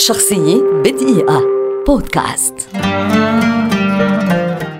شخصية بدقيقة. بودكاست.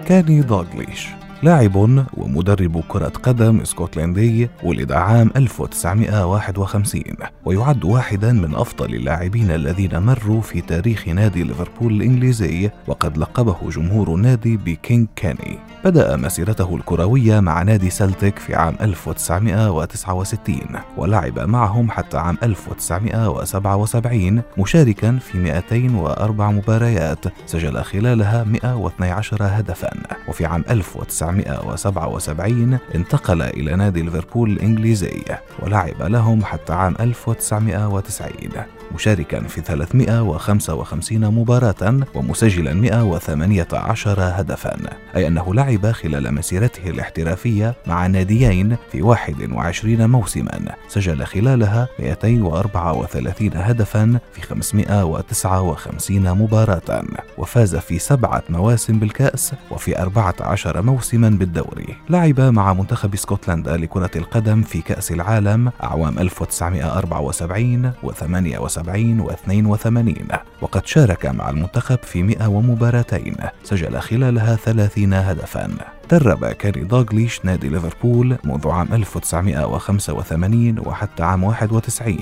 كاني دوغليش لاعب ومدرب كرة قدم اسكتلندي ولد عام 1951 ويعد واحدا من أفضل اللاعبين الذين مروا في تاريخ نادي ليفربول الإنجليزي وقد لقبه جمهور النادي بكينج كاني. بدأ مسيرته الكروية مع نادي سلتيك في عام 1969 ولعب معهم حتى عام 1977 مشاركا في 204 مباريات سجل خلالها 112 هدفا. وفي عام 1977 انتقل إلى نادي ليفربول الإنجليزي ولعب لهم حتى عام 1990 مشاركا في 355 مباراة ومسجلا 118 هدفا أي أنه لعب خلال مسيرته الاحترافية مع ناديين في 21 موسما سجل خلالها 234 هدفا في 559 مباراة وفاز في سبعة مواسم بالكأس وفي 14 موسما بالدوري. لعب مع منتخب اسكتلندا لكرة القدم في كأس العالم أعوام 1974 و78 و82 وقد شارك مع المنتخب في 100 ومباراتين. سجل خلالها 30 هدفا. درب كاري دوغليش نادي ليفربول منذ عام 1985 وحتى عام 91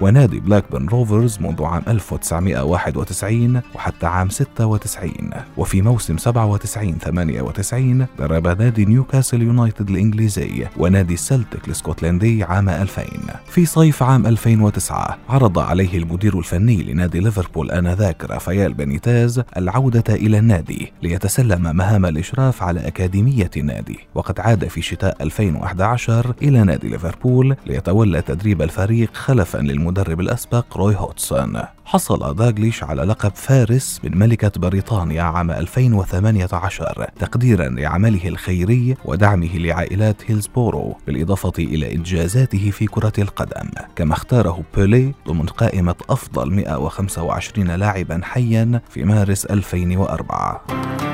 ونادي بلاكبرن روفرز منذ عام 1991 وحتى عام 96 وفي موسم 97 98 درب نادي نيوكاسل يونايتد الإنجليزي ونادي سلتك الإسكتلندي عام 2000 في صيف عام 2009 عرض عليه المدير الفني لنادي ليفربول آنذاك رافائيل بينيتيز العودة إلى النادي ليتسلم مهام الإشراف على أكاديمية النادي وقد عاد في شتاء 2011 إلى نادي ليفربول ليتولى تدريب الفريق خلفا للمدرب الأسبق روي هودجسون حصل دالغليش على لقب فارس من ملكة بريطانيا عام 2018 تقديرا لعمله الخيري ودعمه لعائلات هيلزبورو بالإضافة إلى إنجازاته في كرة القدم. كما اختاره بيلي ضمن قائمة أفضل 125 لاعبا حيا في مارس 2004